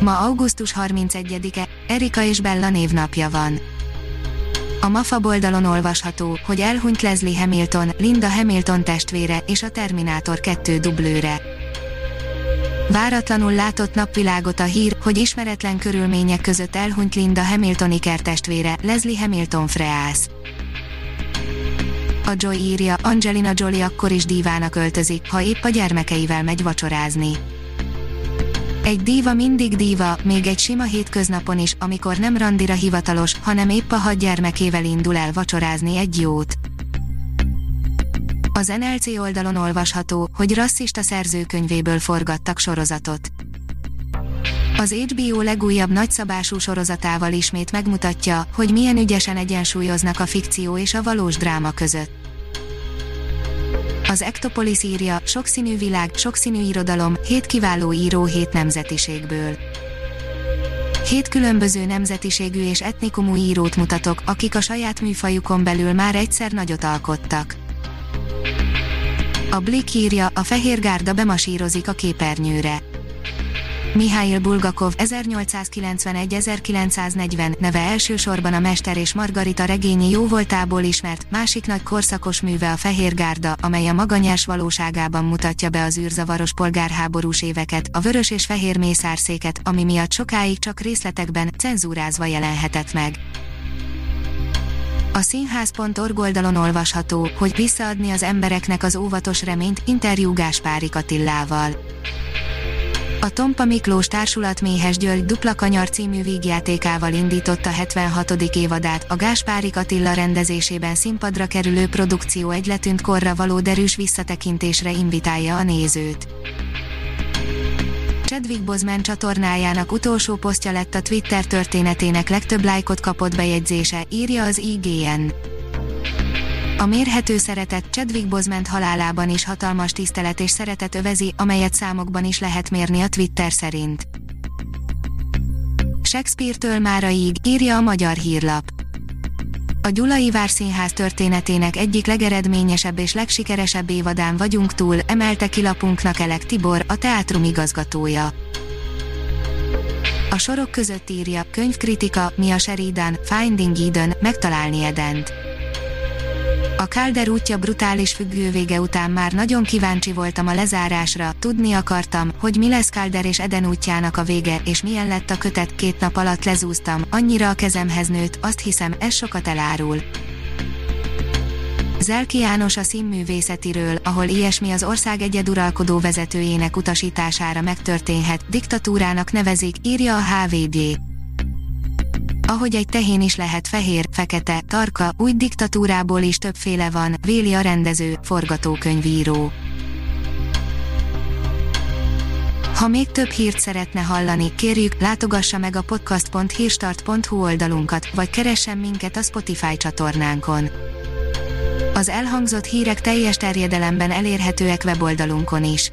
Ma augusztus 31-e, Erika és Bella névnapja van. A MAFA oldalon olvasható, hogy elhunyt Leslie Hamilton, Linda Hamilton testvére és a Terminátor 2 dublőre. Váratlanul látott napvilágot a hír, hogy ismeretlen körülmények között elhunyt Linda Hamilton ikertestvére, Leslie Hamilton Freász. A Joy írja, Angelina Jolie akkor is dívának öltözik, ha épp a gyermekeivel megy vacsorázni. Egy díva mindig díva, még egy sima hétköznapon is, amikor nem randira hivatalos, hanem épp a hat gyermekével indul el vacsorázni egy jót. Az NLC oldalon olvasható, hogy rasszista szerzőkönyvéből forgattak sorozatot. Az HBO legújabb nagyszabású sorozatával ismét megmutatja, hogy milyen ügyesen egyensúlyoznak a fikció és a valós dráma között. Az Ektopolis írja, sokszínű világ, sokszínű irodalom, hét kiváló író hét nemzetiségből. Hét különböző nemzetiségű és etnikumú írót mutatok, akik a saját műfajukon belül már egyszer nagyot alkottak. A Blick írja, a Fehér Gárda bemasírozik a képernyőre. Mihály Bulgakov 1891-1940 neve elsősorban a Mester és Margarita regényi jóvoltából ismert, másik nagy korszakos műve a Fehér Gárda, amely a maganyás valóságában mutatja be az űrzavaros polgárháborús éveket, a vörös és fehér mészárszéket, ami miatt sokáig csak részletekben, cenzúrázva jelenhetett meg. A színház.org oldalon olvasható, hogy visszaadni az embereknek az óvatos reményt, interjú Gáspári Katillával. A Tompa Miklós Társulat Méhes György Dupla Kanyar című vígjátékával indította 76. évadát, a Gáspárik Attila rendezésében színpadra kerülő produkció egy letűnt korra való derűs visszatekintésre invitálja a nézőt. Chadwick Boseman csatornájának utolsó posztja lett a Twitter történetének legtöbb lájkot kapott bejegyzése, írja az IGN. A mérhető szeretet Chadwick Boseman halálában is hatalmas tisztelet és szeretet övezi, amelyet számokban is lehet mérni a Twitter szerint. Shakespeare-től Máraig, írja a magyar hírlap. A Gyulai Várszínház történetének egyik legeredményesebb és legsikeresebb évadán vagyunk túl, emelte ki lapunknak Elek Tibor, a teátrum igazgatója. A sorok között írja, könyvkritika, Mia Sheridan, Finding Eden, megtalálni Edent. A Calder útja brutális függővége után már nagyon kíváncsi voltam a lezárásra, tudni akartam, hogy mi lesz Calder és Eden útjának a vége, és milyen lett a kötet, két nap alatt lezúztam, annyira a kezemhez nőtt, azt hiszem, ez sokat elárul. Zelki János a színművészetiről, ahol ilyesmi az ország egyeduralkodó vezetőjének utasítására megtörténhet, diktatúrának nevezik, írja a HVG. Ahogy egy tehén is lehet fehér, fekete, tarka, úgy diktatúrából is többféle van, véli a rendező, forgatókönyvíró. Ha még több hírt szeretne hallani, kérjük, látogassa meg a podcast.hírstart.hu oldalunkat, vagy keressen minket a Spotify csatornánkon. Az elhangzott hírek teljes terjedelemben elérhetőek weboldalunkon is.